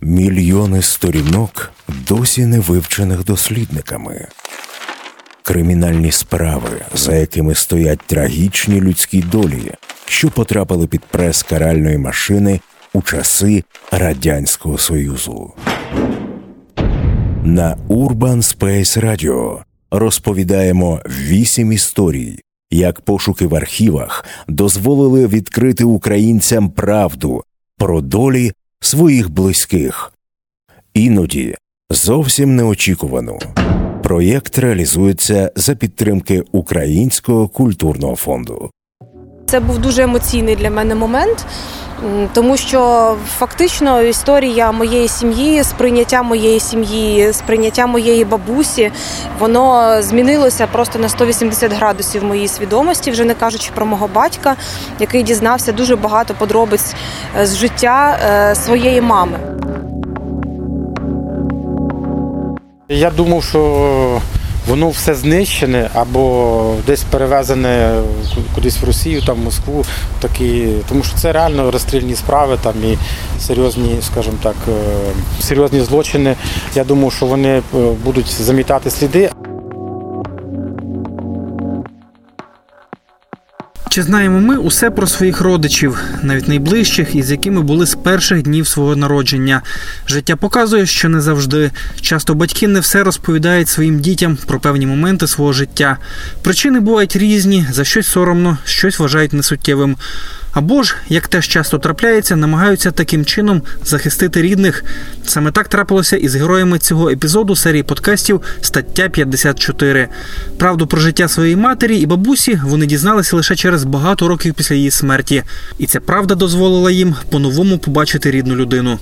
Мільйони сторінок досі не вивчених дослідниками. Кримінальні справи, за якими стоять трагічні людські долі, що потрапили під прес каральної машини у часи Радянського Союзу. На Urban Space Radio розповідаємо вісім історій, як пошуки в архівах дозволили відкрити українцям правду про долі своїх близьких. Іноді зовсім неочікувано. Проєкт реалізується за підтримки Українського культурного фонду. Це був дуже емоційний для мене момент, тому що фактично історія моєї сім'ї, сприйняття моєї сім'ї, сприйняття моєї бабусі, воно змінилося просто на 180 градусів моїй свідомості, вже не кажучи про мого батька, який дізнався дуже багато подробиць е, з життя е, своєї мами. Я думав, що воно все знищене або десь перевезене кудись в Росію, там в Москву, такі, тому що це реально розстрільні справи там і серйозні, скажімо так, е, серйозні злочини. Я думаю, що вони е, будуть замітати сліди. Чи знаємо ми усе про своїх родичів, навіть найближчих, із якими були з перших днів свого народження? Життя показує, що не завжди. Часто батьки не все розповідають своїм дітям про певні моменти свого життя. Причини бувають різні, за щось соромно, щось вважають несуттєвим. Або ж, як теж часто трапляється, намагаються таким чином захистити рідних. Саме так трапилося із героями цього епізоду серії подкастів Стаття 54. Правду про життя своєї матері і бабусі вони дізналися лише через багато років після її смерті, і ця правда дозволила їм по-новому побачити рідну людину.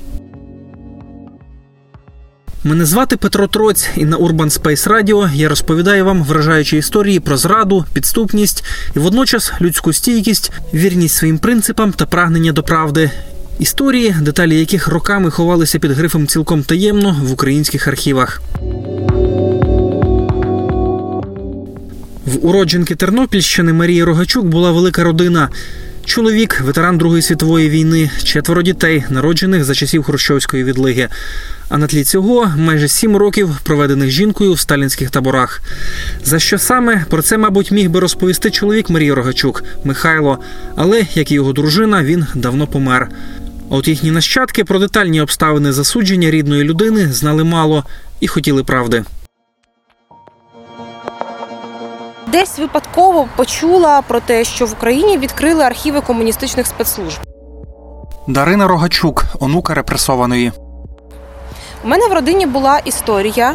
Мене звати Петро Троць, і на Urban Space Radio я розповідаю вам вражаючі історії про зраду, підступність і водночас людську стійкість, вірність своїм принципам та прагнення до правди. Історії, деталі яких роками ховалися під грифом цілком таємно в українських архівах. В уродженки Тернопільщини Марії Рогачук була велика родина. Чоловік, ветеран Другої світової війни, четверо дітей, народжених за часів Хрущовської відлиги. А на тлі цього майже сім років проведених жінкою в сталінських таборах. За що саме про це, мабуть, міг би розповісти чоловік Марії Рогачук Михайло, але як і його дружина, він давно помер. А от їхні нащадки про детальні обставини засудження рідної людини знали мало і хотіли правди. Десь випадково почула про те, що в Україні відкрили архіви комуністичних спецслужб. Дарина Рогачук, онука репресованої. У мене в родині була історія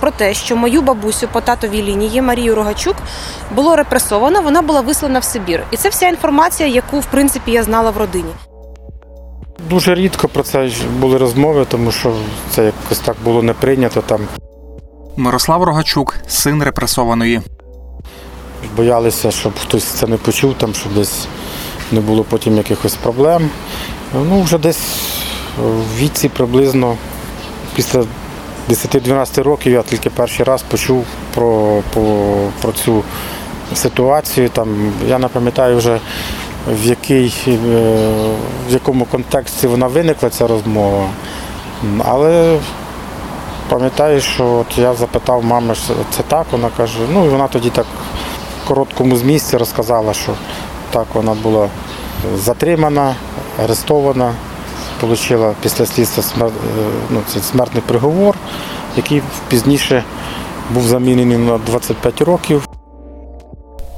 про те, що мою бабусю по татовій лінії Марію Рогачук було репресовано. Вона була вислана в Сибір. І це вся інформація, яку в принципі я знала в родині. Дуже рідко про це були розмови, тому що це якось так було не прийнято. Там Мирослав Рогачук, син репресованої. Боялися, щоб хтось це не почув, там, щоб десь не було потім якихось проблем. Ну, вже десь в віці приблизно після 10-12 років я тільки перший раз почув про, про, про цю ситуацію. Там, я не пам'ятаю вже в, який, е, в якому контексті вона виникла ця розмова. Але пам'ятаю, що от я запитав мами, це так, вона каже, ну і вона тоді так короткому змісті розказала, що так вона була затримана, арестована, отримала після слідства смер... е, ну, це смертний приговор, який пізніше був замінений на 25 років.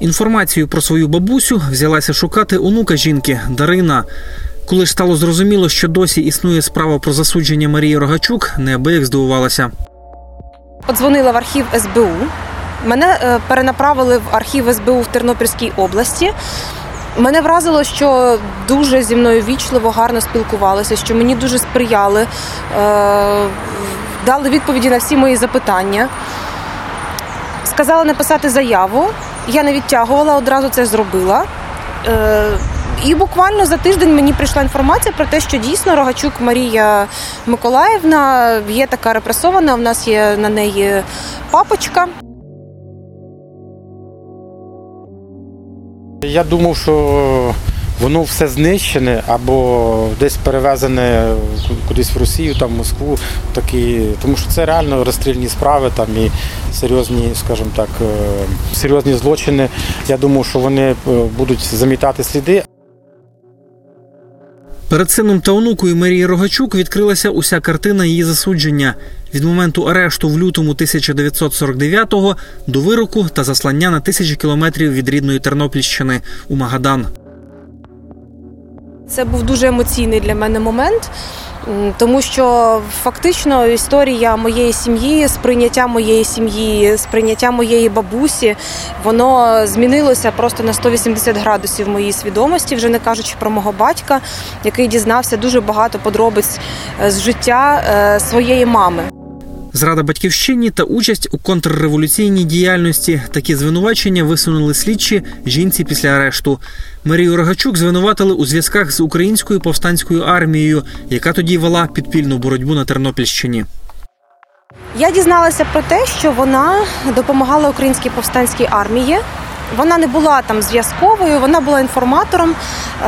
Інформацію про свою бабусю взялася шукати онука жінки Дарина. Коли ж стало зрозуміло, що досі існує справа про засудження Марії Рогачук, неабияк здивувалася. Подзвонила в архів СБУ. Мене е, перенаправили в архів СБУ в Тернопільській області. Мене вразило, що дуже зі мною вічливо, гарно спілкувалися, що мені дуже сприяли, е, дали відповіді на всі мої запитання. Сказали написати заяву. Я не відтягувала, одразу це зробила. Е, І буквально за тиждень мені прийшла інформація про те, що дійсно Рогачук Марія Миколаївна є така репресована. У нас є на неї папочка. Я думав, що воно все знищене або десь перевезене кудись в Росію, там в Москву. Такі, тому що це реально розстрільні справи там і серйозні, скажімо так, е, серйозні злочини. Я думав, що вони е, будуть замітати сліди. Перед сином та онукою Марії Рогачук відкрилася уся картина її засудження від моменту арешту в лютому 1949-го до вироку та заслання на тисячі кілометрів від рідної Тернопільщини у Магадан. Це був дуже емоційний для мене момент, тому що фактично історія моєї сім'ї, сприйняття моєї сім'ї, сприйняття моєї бабусі, воно змінилося просто на 180 градусів моїй свідомості, вже не кажучи про мого батька, який дізнався дуже багато подробиць е, з життя е, своєї мами. Зрада батьківщині та участь у контрреволюційній діяльності. Такі звинувачення висунули слідчі жінці після арешту. Марію Рогачук звинуватили у зв'язках з українською повстанською армією, яка тоді вела підпільну боротьбу на Тернопільщині. Я дізналася про те, що вона допомагала українській повстанській армії. Вона не була там зв'язковою, вона була інформатором,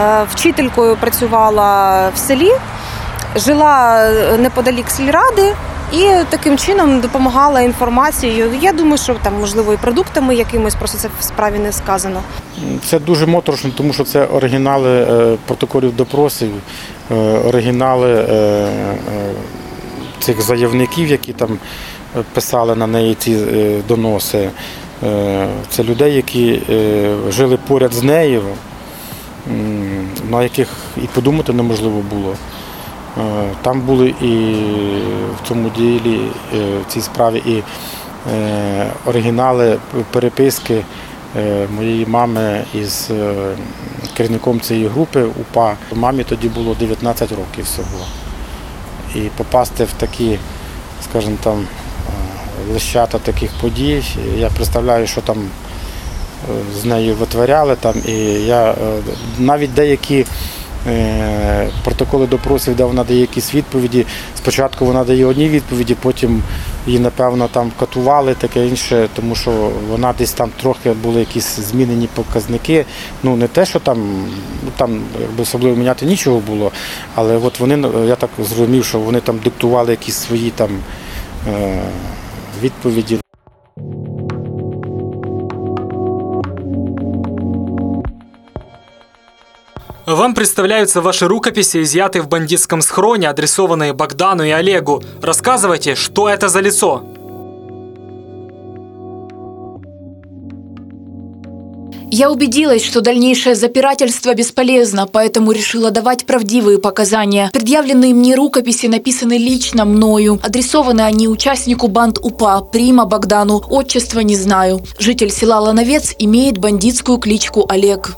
е, вчителькою працювала в селі, жила е, неподалік сільради і таким чином допомагала інформацією. Я думаю, що там можливо і продуктами якимось, просто це в справі не сказано. Це дуже моторошно, тому що це оригінали е, протоколів допросів, е, оригінали е, цих заявників, які там писали на неї ці доноси. Це людей, які жили поряд з нею, на яких і подумати неможливо було. Е, Там були і в цьому ділі, е, в цій справі і е, оригінали переписки моєї мами із керівником цієї групи УПА. Мамі тоді було 19 років всього. І попасти в такі, скажімо там, лищата таких подій. Я представляю, що там з нею витворяли там. І я навіть деякі протоколи допросів, де вона дає якісь відповіді. Спочатку вона дає одні відповіді, потім її, напевно, там катували, таке інше, тому що вона десь там трохи були якісь змінені показники. Ну не те, що там, ну там якби особливо міняти нічого було, але от вони, я так зрозумів, що вони там диктували якісь свої там е, відповіді. Вам представляются ваши рукописи, изъятые в бандитском схроне, адресованные Богдану и Олегу. Рассказывайте, что это за лицо. Я убедилась, что дальнейшее запирательство бесполезно, поэтому решила давать правдивые показания. Предъявленные мне рукописи написаны лично мною. Адресованы они участнику банд УПА, Прима Богдану. Отчества не знаю. Житель села Лановец имеет бандитскую кличку Олег.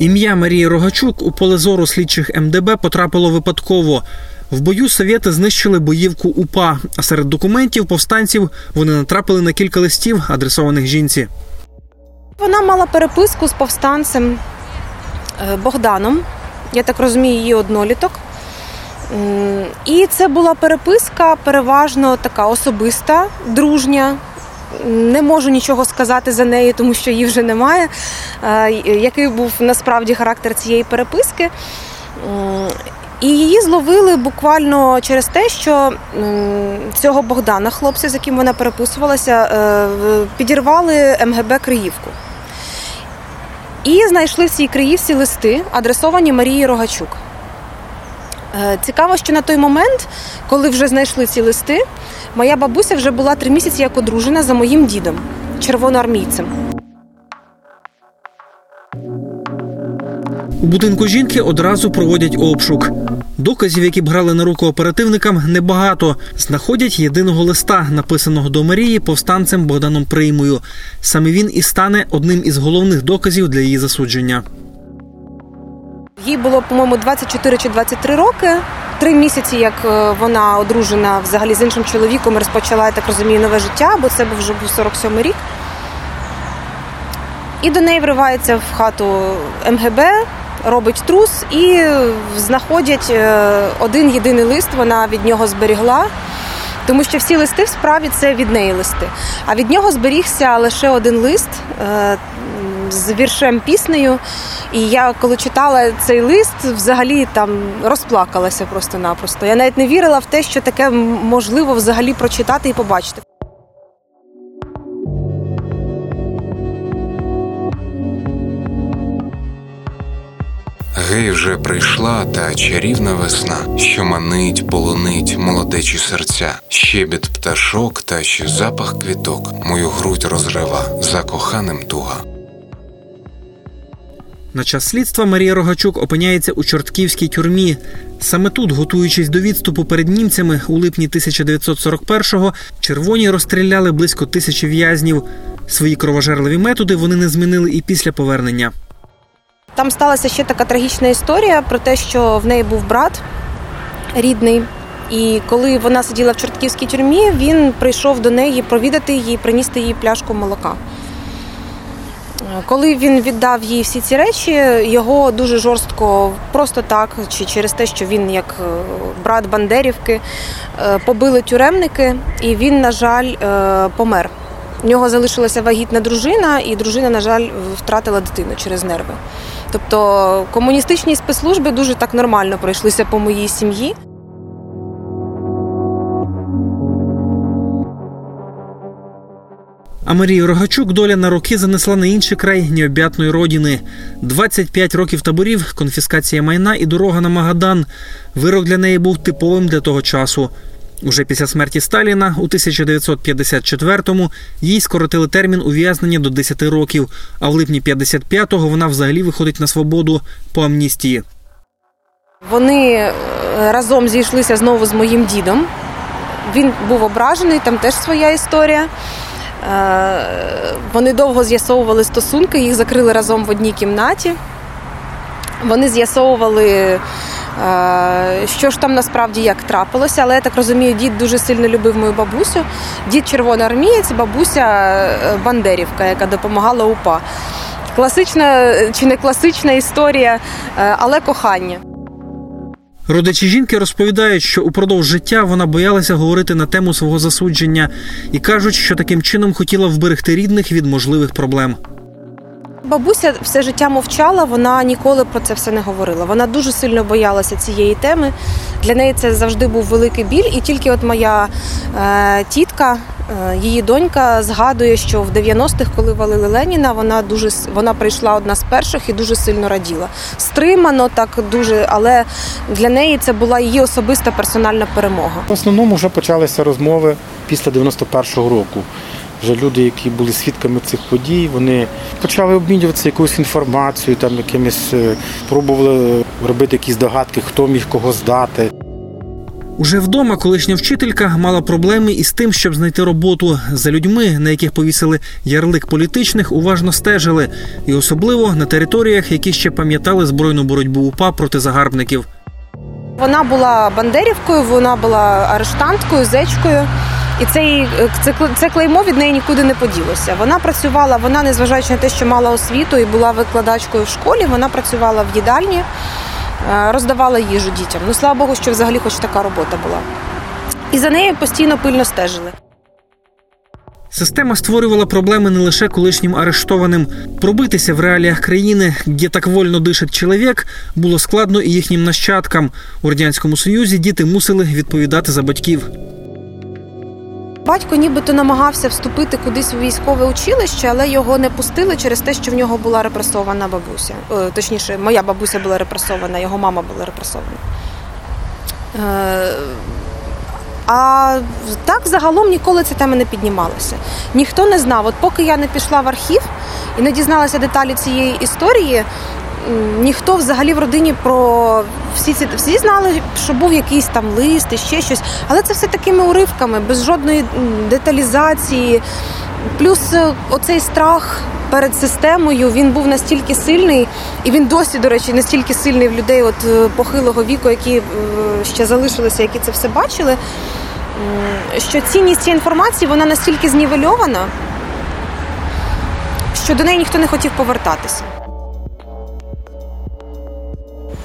Ім'я Марії Рогачук у поле зору слідчих МДБ потрапило випадково. В бою совєти знищили боївку УПА, а серед документів повстанців вони натрапили на кілька листів, адресованих жінці. Вона мала переписку з повстанцем е, Богданом. Я так розумію, її одноліток. І це була переписка переважно така особиста, дружня. Не можу нічого сказати за неї, тому що її вже немає. Е, Який був насправді характер цієї переписки. І її зловили буквально через те, що цього Богдана, хлопця, з яким вона переписувалася, е, підірвали МГБ Криївку. І знайшли в цій Криївці листи, адресовані Марії Рогачук. Е, Цікаво, що на той момент, коли вже знайшли ці листи, моя бабуся вже була три місяці як одружена за моїм дідом, червоноармійцем. У будинку жінки одразу проводять обшук. Доказів, які б грали на руку оперативникам, небагато. Знаходять єдиного листа, написаного до Марії повстанцем Богданом Приймою. Саме він і стане одним із головних доказів для її засудження. Їй було, по-моєму, 24 чи 23 роки. Три місяці, як е, вона одружена взагалі з іншим чоловіком, розпочала, я так розумію, нове життя, бо це був вже був 47 рік. І до неї вривається в хату МГБ, робить трус і знаходять е, один єдиний лист, вона від нього зберігла. Тому що всі листи в справі це від неї листи. А від нього зберігся лише один лист, е, з віршем піснею. І я коли читала цей лист, взагалі там розплакалася просто-напросто. Я навіть не вірила в те, що таке можливо взагалі прочитати і побачити. Гей, вже прийшла та чарівна весна, що манить, полонить молодечі серця, щебіт пташок та ще запах квіток, мою грудь розрива за коханим туга. На час слідства Марія Рогачук опиняється у чортківській тюрмі. Саме тут, готуючись до відступу перед німцями, у липні 1941-го червоні розстріляли близько тисячі в'язнів. Свої кровожерливі методи вони не змінили і після повернення. Там сталася ще така трагічна історія про те, що в неї був брат рідний. І коли вона сиділа в чортківській тюрмі, він прийшов до неї провідати її, принести їй пляшку молока. Коли він віддав їй всі ці речі, його дуже жорстко, просто так, чи через те, що він як е, брат Бандерівки, е, побили тюремники, і він, на жаль, е, помер. У нього залишилася вагітна дружина, і дружина, на жаль, втратила дитину через нерви. Тобто комуністичні спецслужби дуже так нормально пройшлися по моїй сім'ї. А Марію Рогачук доля на роки занесла на інший край необ'ятної родини. 25 років таборів, конфіскація майна і дорога на Магадан. Вирок для неї був типовим для того часу. Уже після смерті Сталіна у 1954-му їй скоротили термін ув'язнення до 10 років, а в липні 55-го вона взагалі виходить на свободу по амністії. Вони е, разом зійшлися знову з моїм дідом. Він був ображений, там теж своя історія. Е, Вони довго з'ясовували стосунки, їх закрили разом в одній кімнаті. Вони з'ясовували, е, що ж там насправді як трапилося, але я так розумію, дід дуже сильно любив мою бабусю. Дід червоноармієць, бабуся е, Бандерівка, яка допомагала УПА. Класична чи не класична історія, але кохання. Родичі жінки розповідають, що упродовж життя вона боялася говорити на тему свого засудження і кажуть, що таким чином хотіла вберегти рідних від можливих проблем. Бабуся все життя мовчала, вона ніколи про це все не говорила. Вона дуже сильно боялася цієї теми. Для неї це завжди був великий біль. І тільки от моя е, тітка, її донька, згадує, що в 90-х, коли валили Леніна, вона дуже вона прийшла одна з перших і дуже сильно раділа. Стримано, так дуже, але для неї це була її особиста персональна перемога. В основному вже почалися розмови після 91-го року. Вже люди, які були свідками цих подій, вони почали обмінюватися якоюсь інформацією, там якимись е, пробували робити якісь догадки, хто міг кого здати. Уже вдома колишня вчителька мала проблеми із тим, щоб знайти роботу. За людьми, на яких повісили ярлик політичних, уважно стежили, і особливо на територіях, які ще пам'ятали збройну боротьбу УПА проти загарбників. Вона була бандерівкою, вона була арештанткою, зечкою. І цей, це, це клеймо від неї нікуди не поділося. Вона працювала, вона, незважаючи на те, що мала освіту і була викладачкою в школі, вона працювала в їдальні, е, роздавала їжу дітям. Ну, слава Богу, що взагалі хоч така робота була. І за нею постійно пильно стежили. Система створювала проблеми не лише колишнім арештованим. Пробитися в реаліях країни, де так вольно дишить чоловік, було складно і їхнім нащадкам. У радянському союзі діти мусили відповідати за батьків. Батько нібито намагався вступити кудись у військове училище, але його не пустили через те, що в нього була репресована бабуся. Е, Точніше, моя бабуся була репресована, його мама була репресована. Е, А так загалом ніколи ця тема не піднімалася. Ніхто не знав. От поки я не пішла в архів і не дізналася деталі цієї історії, ніхто взагалі в родині про всі ці всі знали, що був якийсь там лист і ще щось, але це все такими уривками, без жодної деталізації. Плюс е, оцей страх перед системою він був настільки сильний, і він досі, до речі, настільки сильний в людей от е, похилого віку, які е, ще залишилися, які це все бачили. Що цінність цієї інформації вона настільки знівельована, що до неї ніхто не хотів повертатися.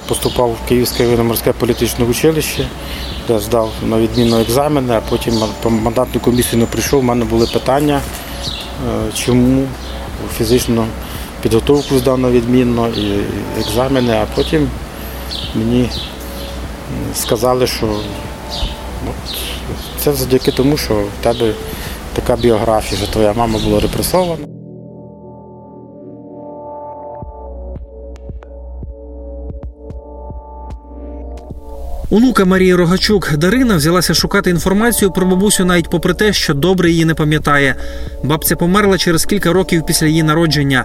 Поступав в Київське военно-морське політичне училище, де здав на відмінно екзамени, а потім по мандатну комісію не прийшов. У мене були питання, е, чому фізично підготовку здав на відмінно, і екзамени, а потім мені сказали, що це завдяки тому, що в тебе така біографія, що твоя мама була репресована. Онука Марії Рогачук Дарина взялася шукати інформацію про бабусю навіть попри те, що добре її не пам'ятає. Бабця померла через кілька років після її народження.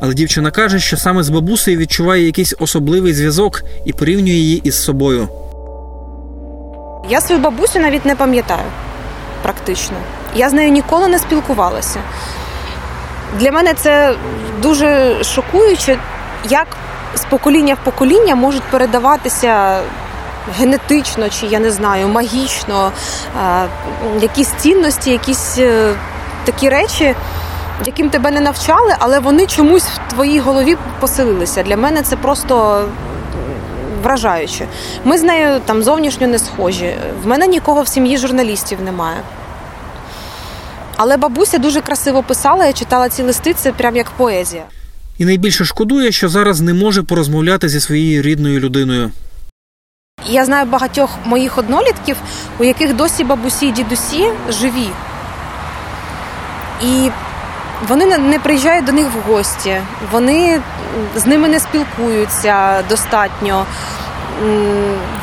Але дівчина каже, що саме з бабусею відчуває якийсь особливий зв'язок і порівнює її із собою. Я свою бабусю навіть не пам'ятаю практично. Я з нею ніколи не спілкувалася. Для мене це дуже шокуюче, як з покоління в покоління можуть передаватися генетично чи я не знаю, магічно якісь цінності, якісь е, такі речі, яким тебе не навчали, але вони чомусь в твоїй голові поселилися. Для мене це просто вражаюче. Ми з нею там зовнішньо не схожі. В мене нікого в сім'ї журналістів немає. Але бабуся дуже красиво писала, я читала ці листи, це прям як поезія. І найбільше шкодує, що зараз не може порозмовляти зі своєю рідною людиною. Я знаю багатьох моїх однолітків, у яких досі бабусі і дідусі живі. І вони не- приїжджають до них в гості, вони з ними не спілкуються достатньо.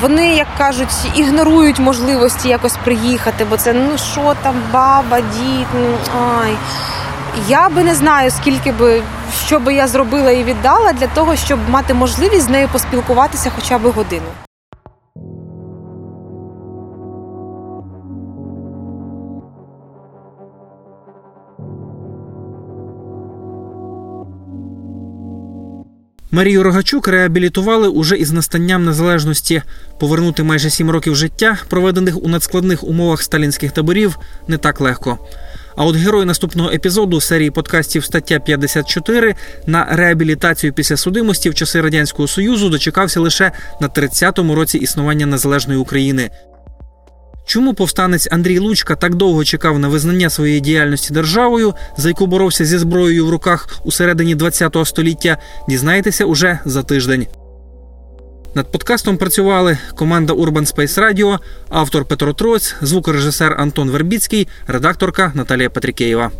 Вони, як кажуть, ігнорують можливості якось приїхати, бо це ну що там, баба, дід, ну ай. Я би не знаю, скільки би що би я зробила і віддала для того, щоб мати можливість з нею поспілкуватися хоча б годину. Марію Рогачук реабілітували уже із настанням незалежності. Повернути майже сім років життя, проведених у надскладних умовах сталінських таборів, не так легко. А от герой наступного епізоду серії подкастів стаття 54 на реабілітацію після судимості в часи радянського союзу дочекався лише на 30-му році існування незалежної України. Чому повстанець Андрій Лучка так довго чекав на визнання своєї діяльності державою, за яку боровся зі зброєю в руках у середині ХХ століття, дізнаєтеся уже за тиждень. Над подкастом працювали команда Urban Space Radio, автор Петро Троць, звукорежисер Антон Вербіцький, редакторка Наталія Петрикеєва.